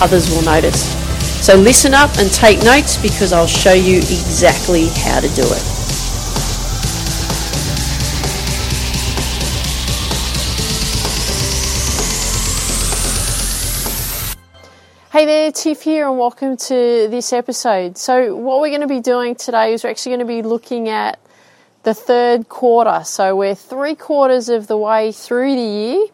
others will notice. So listen up and take notes because I'll show you exactly how to do it. Hey there, Tiff here, and welcome to this episode. So, what we're going to be doing today is we're actually going to be looking at the third quarter. So, we're three quarters of the way through the year.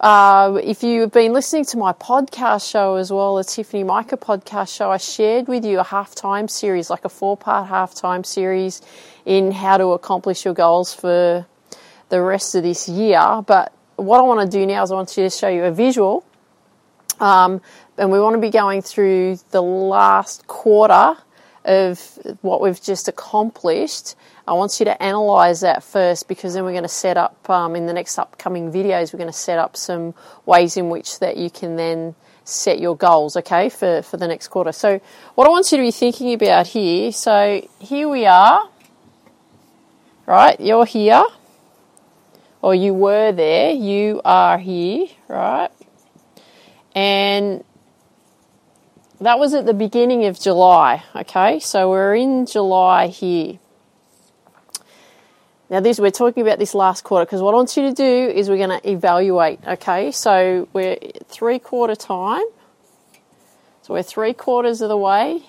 Uh, if you've been listening to my podcast show as well, the Tiffany Mika podcast show, I shared with you a half-time series, like a four-part half-time series in how to accomplish your goals for the rest of this year. But what I want to do now is I want to show you a visual um, and we want to be going through the last quarter of what we've just accomplished. I want you to analyze that first because then we're going to set up um, in the next upcoming videos. We're going to set up some ways in which that you can then set your goals, okay, for, for the next quarter. So, what I want you to be thinking about here so, here we are, right? You're here, or you were there, you are here, right? And that was at the beginning of July, okay? So we're in July here. Now, this we're talking about this last quarter because what I want you to do is we're going to evaluate, okay? So we're three quarter time. So we're three quarters of the way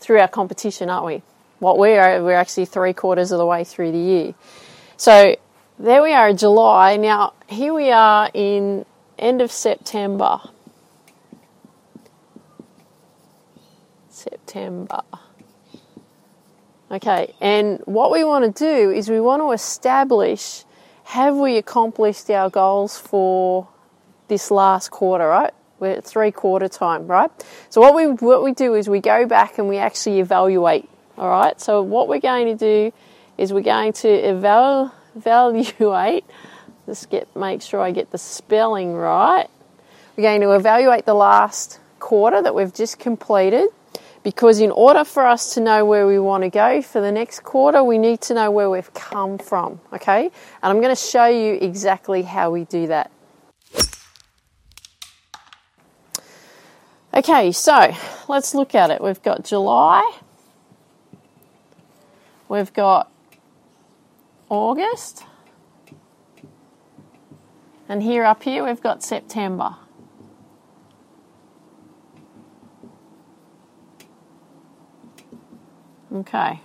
through our competition, aren't we? What we are, we're actually three quarters of the way through the year. So there we are in July. Now, here we are in end of September. September. Okay, and what we want to do is we want to establish have we accomplished our goals for this last quarter, right? We're at three quarter time, right? So what we what we do is we go back and we actually evaluate. All right. So what we're going to do is we're going to eval, evaluate. Let's get make sure I get the spelling right. We're going to evaluate the last quarter that we've just completed because in order for us to know where we want to go for the next quarter, we need to know where we've come from, okay? And I'm going to show you exactly how we do that. Okay, so let's look at it. We've got July, we've got August, and here up here we've got September. Okay.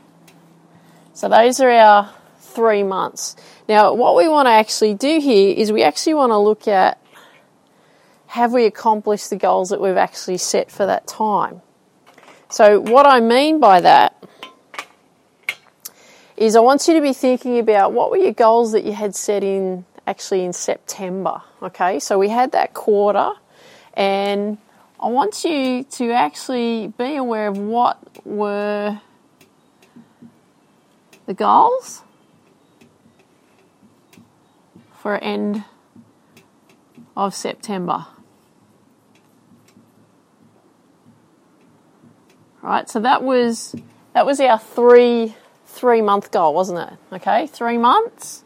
So those are our three months. Now, what we want to actually do here is we actually want to look at have we accomplished the goals that we've actually set for that time? So, what I mean by that is I want you to be thinking about what were your goals that you had set in actually in September. Okay, so we had that quarter, and I want you to actually be aware of what were the goals for end of September. Right, so that was that was our three three month goal, wasn't it? Okay, three months.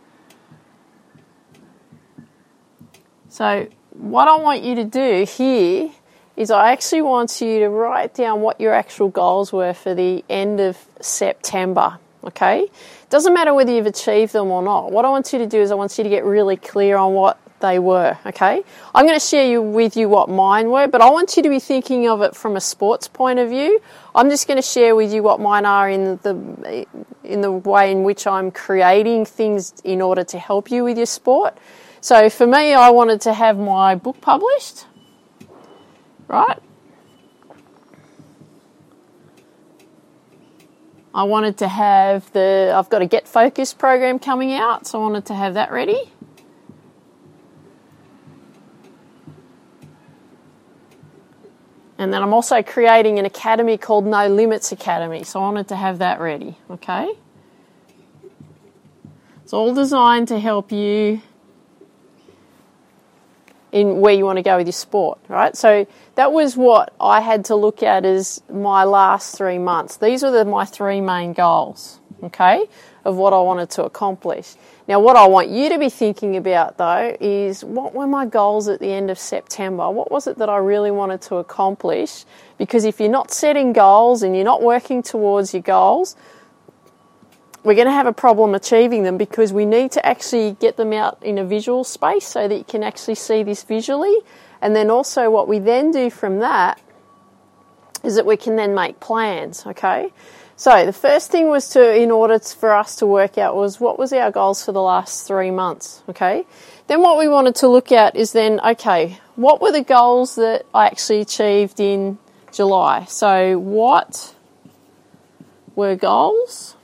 So what I want you to do here is I actually want you to write down what your actual goals were for the end of September okay? Doesn't matter whether you've achieved them or not. What I want you to do is I want you to get really clear on what they were, okay? I'm going to share you, with you what mine were, but I want you to be thinking of it from a sports point of view. I'm just going to share with you what mine are in the in the way in which I'm creating things in order to help you with your sport. So for me, I wanted to have my book published, right? I wanted to have the, I've got a Get Focus program coming out, so I wanted to have that ready. And then I'm also creating an academy called No Limits Academy. So I wanted to have that ready, okay? It's all designed to help you in where you want to go with your sport, right? So that was what I had to look at as my last three months. These were the, my three main goals, okay, of what I wanted to accomplish. Now, what I want you to be thinking about though is what were my goals at the end of September? What was it that I really wanted to accomplish? Because if you're not setting goals and you're not working towards your goals, we're going to have a problem achieving them because we need to actually get them out in a visual space so that you can actually see this visually. And then also, what we then do from that is that we can then make plans, okay? So the first thing was to, in order for us to work out, was what was our goals for the last three months, okay? Then what we wanted to look at is then, okay, what were the goals that I actually achieved in July? So what were goals?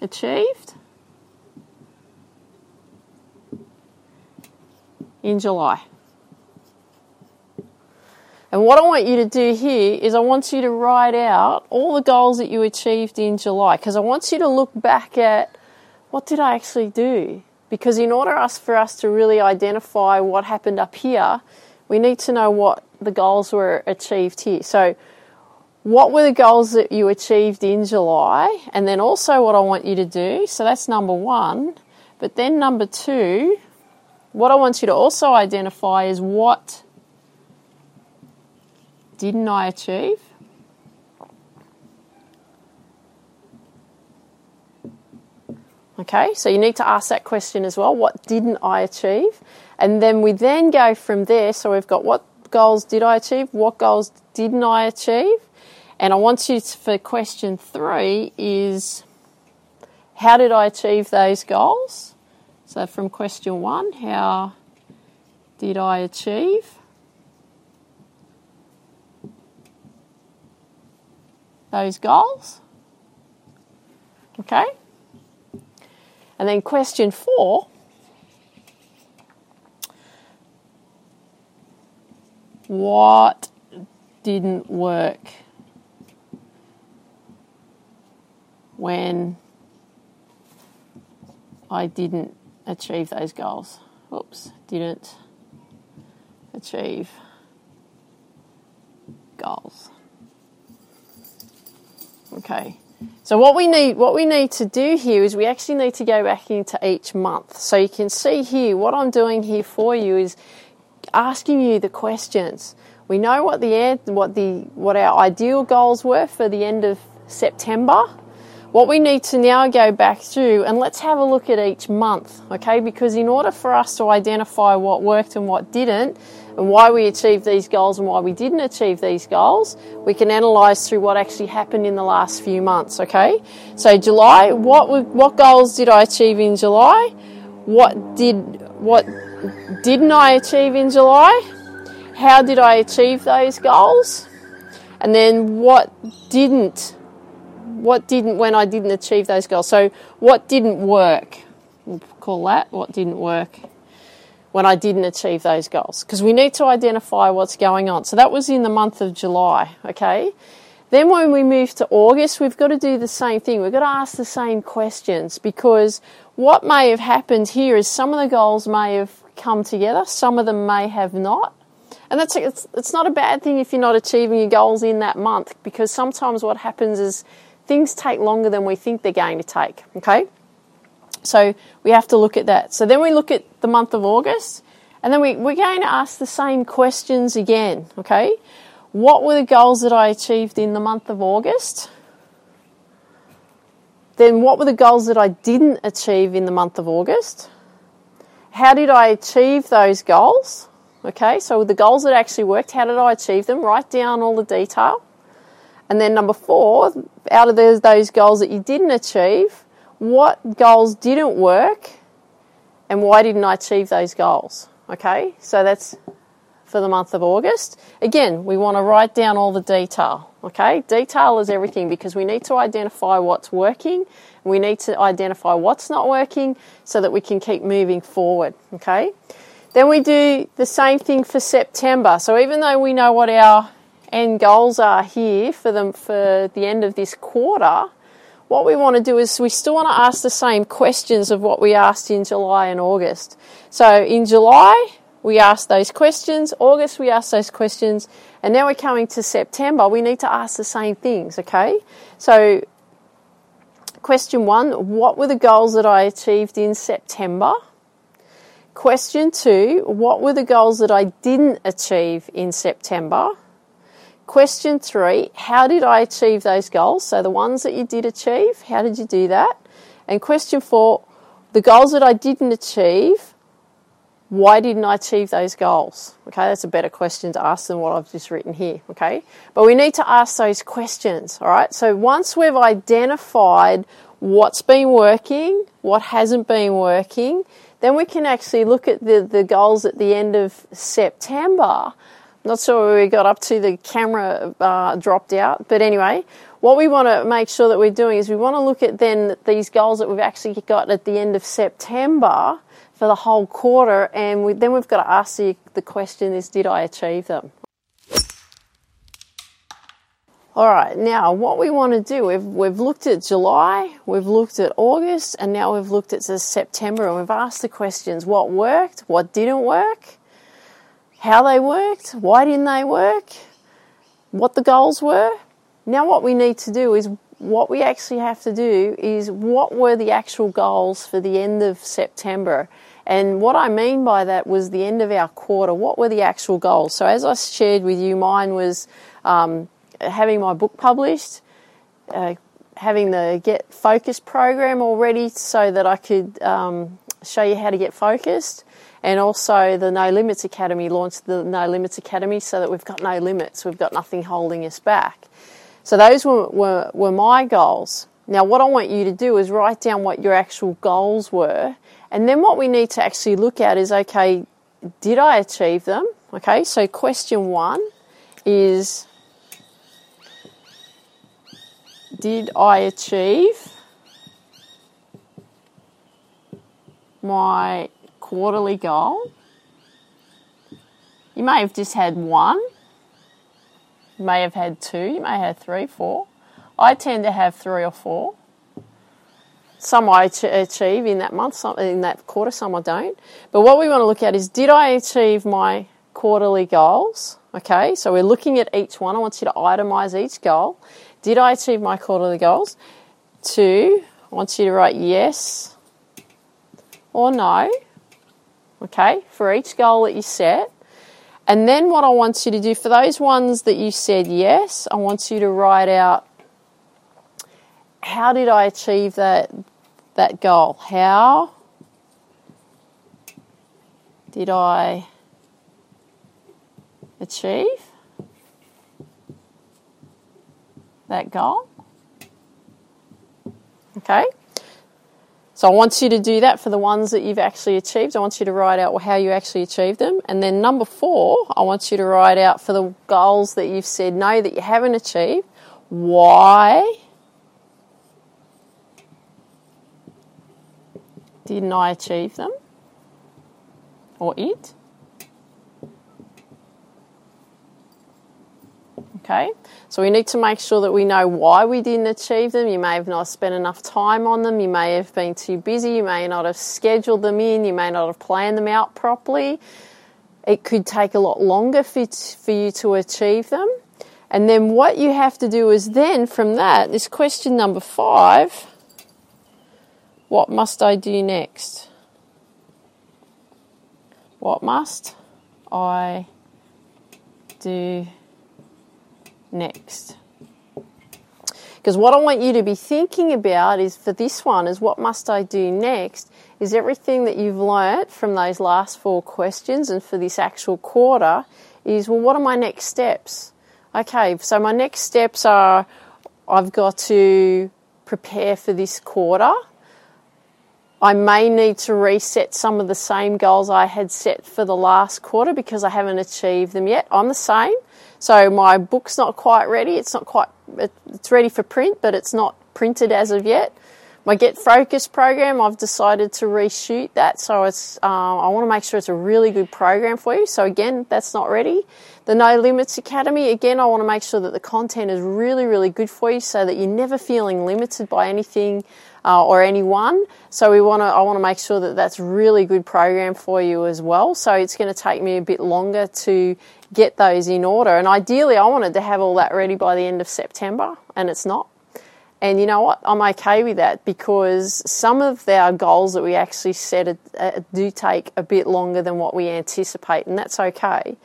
Achieved in July. And what I want you to do here is I want you to write out all the goals that you achieved in July because I want you to look back at what did I actually do? Because in order for us to really identify what happened up here, we need to know what the goals were achieved here. So what were the goals that you achieved in July? And then also what I want you to do. So that's number one. But then number two, what I want you to also identify is what didn't I achieve? Okay, so you need to ask that question as well. What didn't I achieve? And then we then go from there. So we've got what goals did I achieve? What goals didn't I achieve? And I want you to, for question three is how did I achieve those goals? So from question one, how did I achieve those goals? Okay. And then question four. What didn't work? When I didn't achieve those goals. Oops, didn't achieve goals. Okay. So what we need what we need to do here is we actually need to go back into each month. So you can see here what I'm doing here for you is asking you the questions. We know what the what the what our ideal goals were for the end of September what we need to now go back through and let's have a look at each month, okay? Because in order for us to identify what worked and what didn't, and why we achieved these goals and why we didn't achieve these goals, we can analyse through what actually happened in the last few months, okay? So July, what what goals did I achieve in July? What did what didn't I achieve in July? How did I achieve those goals? And then what didn't what didn't when I didn't achieve those goals. So what didn't work? We'll call that what didn't work when I didn't achieve those goals because we need to identify what's going on. So that was in the month of July, okay? Then when we move to August, we've got to do the same thing. We've got to ask the same questions because what may have happened here is some of the goals may have come together, some of them may have not. And that's it's, it's not a bad thing if you're not achieving your goals in that month because sometimes what happens is things take longer than we think they're going to take. Okay? So we have to look at that. So then we look at the month of August, and then we, we're going to ask the same questions again. Okay? What were the goals that I achieved in the month of August? Then what were the goals that I didn't achieve in the month of August? How did I achieve those goals? Okay, so the goals that actually worked, how did I achieve them? Write down all the detail. And then number four, out of those, those goals that you didn't achieve, what goals didn't work and why didn't I achieve those goals? Okay, so that's for the month of August. Again, we want to write down all the detail. Okay, detail is everything because we need to identify what's working, we need to identify what's not working so that we can keep moving forward. Okay, Then we do the same thing for September. So even though we know what our end goals are here for them for the end of this quarter, what we want to do is we still want to ask the same questions of what we asked in July and August. So in July, we asked those questions, August, we asked those questions, and now we're coming to September, we need to ask the same things, okay? So, question one what were the goals that I achieved in September? Question two what were the goals that I didn't achieve in September? Question three, how did I achieve those goals? So the ones that you did achieve, how did you do that? And question four, the goals that I didn't achieve, why didn't I achieve those goals? Okay, that's a better question to ask than what I've just written here. Okay, but we need to ask those questions. All right, so once we've identified what's been working, what hasn't been working, then we can actually look at the, the goals at the end of September not sure where we got up to, the camera uh, dropped out. But anyway, what we want to make sure that we're doing is we want to look at then these goals that we've actually got at the end of September for the whole quarter, and we, then we've got to ask the, the question is, did I achieve them? All right, now what we want to do, we've, we've looked at July, we've looked at August, and now we've looked at September, and we've asked the questions what worked, what didn't work, how they worked, why didn't they work, what the goals were. Now, what we need to do is what we actually have to do is what were the actual goals for the end of September. And what I mean by that was the end of our quarter. What were the actual goals? So, as I shared with you, mine was um, having my book published, uh, having the Get Focused program already so that I could um, show you how to get focused, and also, the No Limits Academy launched the No Limits Academy so that we've got no limits, we've got nothing holding us back. So, those were, were, were my goals. Now, what I want you to do is write down what your actual goals were, and then what we need to actually look at is okay, did I achieve them? Okay, so question one is Did I achieve my quarterly goal. You may have just had one, you may have had two, you may have three, four. I tend to have three or four. Some I achieve in that month, some in that quarter, some I don't. But what we want to look at is did I achieve my quarterly goals? Okay, so we're looking at each one. I want you to itemize each goal. Did I achieve my quarterly goals? Two, I want you to write yes or no okay, for each goal that you set. And then what I want you to do for those ones that you said yes, I want you to write out how did I achieve that that goal? How did I achieve that goal? Okay? So I want you to do that for the ones that you've actually achieved. I want you to write out how you actually achieved them. And then number four, I want you to write out for the goals that you've said no that you haven't achieved, why didn't I achieve them or it? Okay, so we need to make sure that we know why we didn't achieve them. You may have not spent enough time on them, you may have been too busy, you may not have scheduled them in, you may not have planned them out properly. It could take a lot longer for, for you to achieve them. And then what you have to do is then from that, this question number five what must I do next? What must I do next. Because what I want you to be thinking about is for this one is what must I do next? Is everything that you've learnt from those last four questions and for this actual quarter is well, what are my next steps? Okay, so my next steps are I've got to prepare for this quarter. I may need to reset some of the same goals I had set for the last quarter because I haven't achieved them yet. I'm the same. So my book's not quite ready. It's not quite, it's ready for print, but it's not printed as of yet. my Get Focus program, I've decided to reshoot that. So it's, um, I want to make sure it's a really good program for you. So again, that's not ready. The No Limits Academy, again, I want to make sure that the content is really, really good for you so that you're never feeling limited by anything uh, or anyone. So we want to, I want to make sure that that's really good program for you as well. So it's going to take me a bit longer to get those in order. And ideally, I wanted to have all that ready by the end of September, and it's not. And you know what? I'm okay with that because some of our goals that we actually set uh, do take a bit longer than what we anticipate, and that's okay.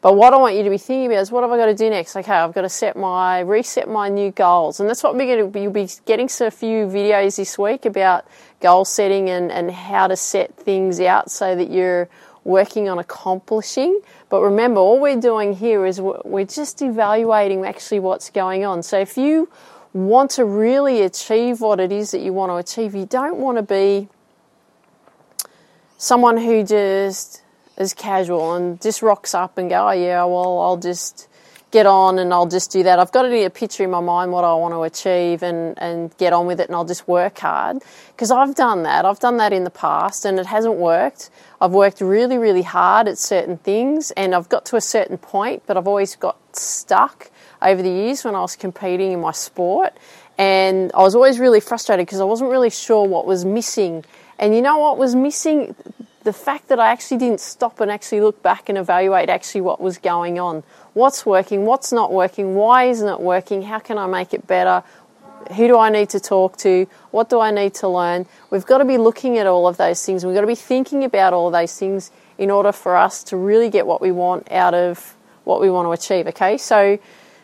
But what I want you to be thinking about is what have I got to do next? Okay, I've got to set my reset my new goals, and that's what we're going to be. You'll be getting a few videos this week about goal setting and and how to set things out so that you're working on accomplishing. But remember, all we're doing here is we're just evaluating actually what's going on. So if you want to really achieve what it is that you want to achieve, you don't want to be someone who just is casual and just rocks up and go, oh yeah, well I'll just get on and I'll just do that. I've got a picture in my mind what I want to achieve and, and get on with it and I'll just work hard. Because I've done that. I've done that in the past and it hasn't worked. I've worked really, really hard at certain things and I've got to a certain point, but I've always got stuck over the years when I was competing in my sport. And I was always really frustrated because I wasn't really sure what was missing. And you know what was missing? The fact that I actually didn't stop and actually look back and evaluate actually what was going on. What's working? What's not working? Why isn't it working? How can I make it better? Who do I need to talk to? What do I need to learn? We've got to be looking at all of those things. We've got to be thinking about all those things in order for us to really get what we want out of what we want to achieve. Okay, so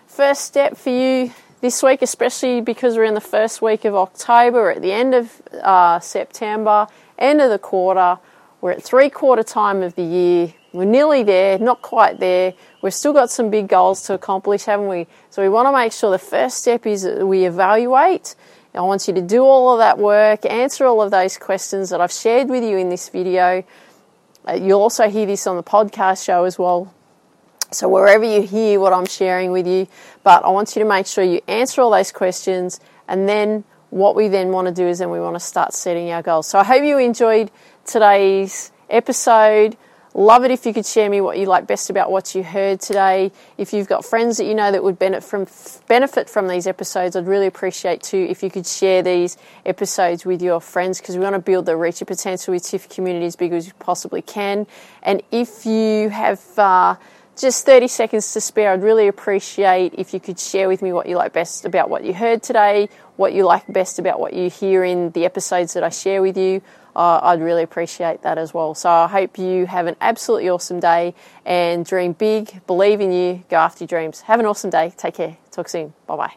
first step for you this week, especially because we're in the first week of October, at the end of uh, September, end of the quarter, we're at three quarter time of the year. We're nearly there, not quite there. We've still got some big goals to accomplish, haven't we? So we want to make sure the first step is we evaluate. I want you to do all of that work, answer all of those questions that I've shared with you in this video. Uh, you'll also hear this on the podcast show as well. So, wherever you hear what I'm sharing with you, but I want you to make sure you answer all those questions, and then what we then want to do is then we want to start setting our goals. So, I hope you enjoyed today's episode. Love it if you could share me what you like best about what you heard today. If you've got friends that you know that would benefit from benefit from these episodes, I'd really appreciate too if you could share these episodes with your friends because we want to build the reach of potential with TIFF community as big as you possibly can. And if you have uh, just 30 seconds to spare, I'd really appreciate if you could share with me what you like best about what you heard today, what you like best about what you hear in the episodes that I share with you. Uh, I'd really appreciate that as well. So I hope you have an absolutely awesome day and dream big, believe in you, go after your dreams. Have an awesome day. Take care. Talk soon. Bye bye.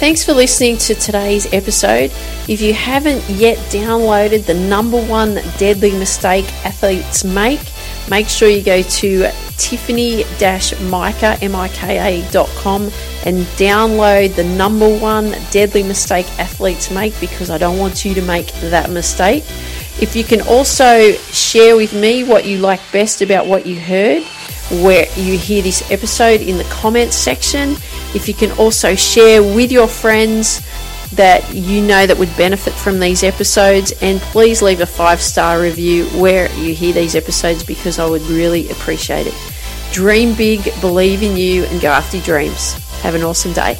Thanks for listening to today's episode. If you haven't yet downloaded the number one deadly mistake athletes make, make sure you go to tiffany-mika.com and download the number one deadly mistake athletes make because I don't want you to make that mistake. If you can also share with me what you like best about what you heard, where you hear this episode in the comments section. If you can also share with your friends that you know that would benefit from these episodes and please leave a five star review where you hear these episodes because I would really appreciate it. Dream big, believe in you, and go after your dreams. Have an awesome day.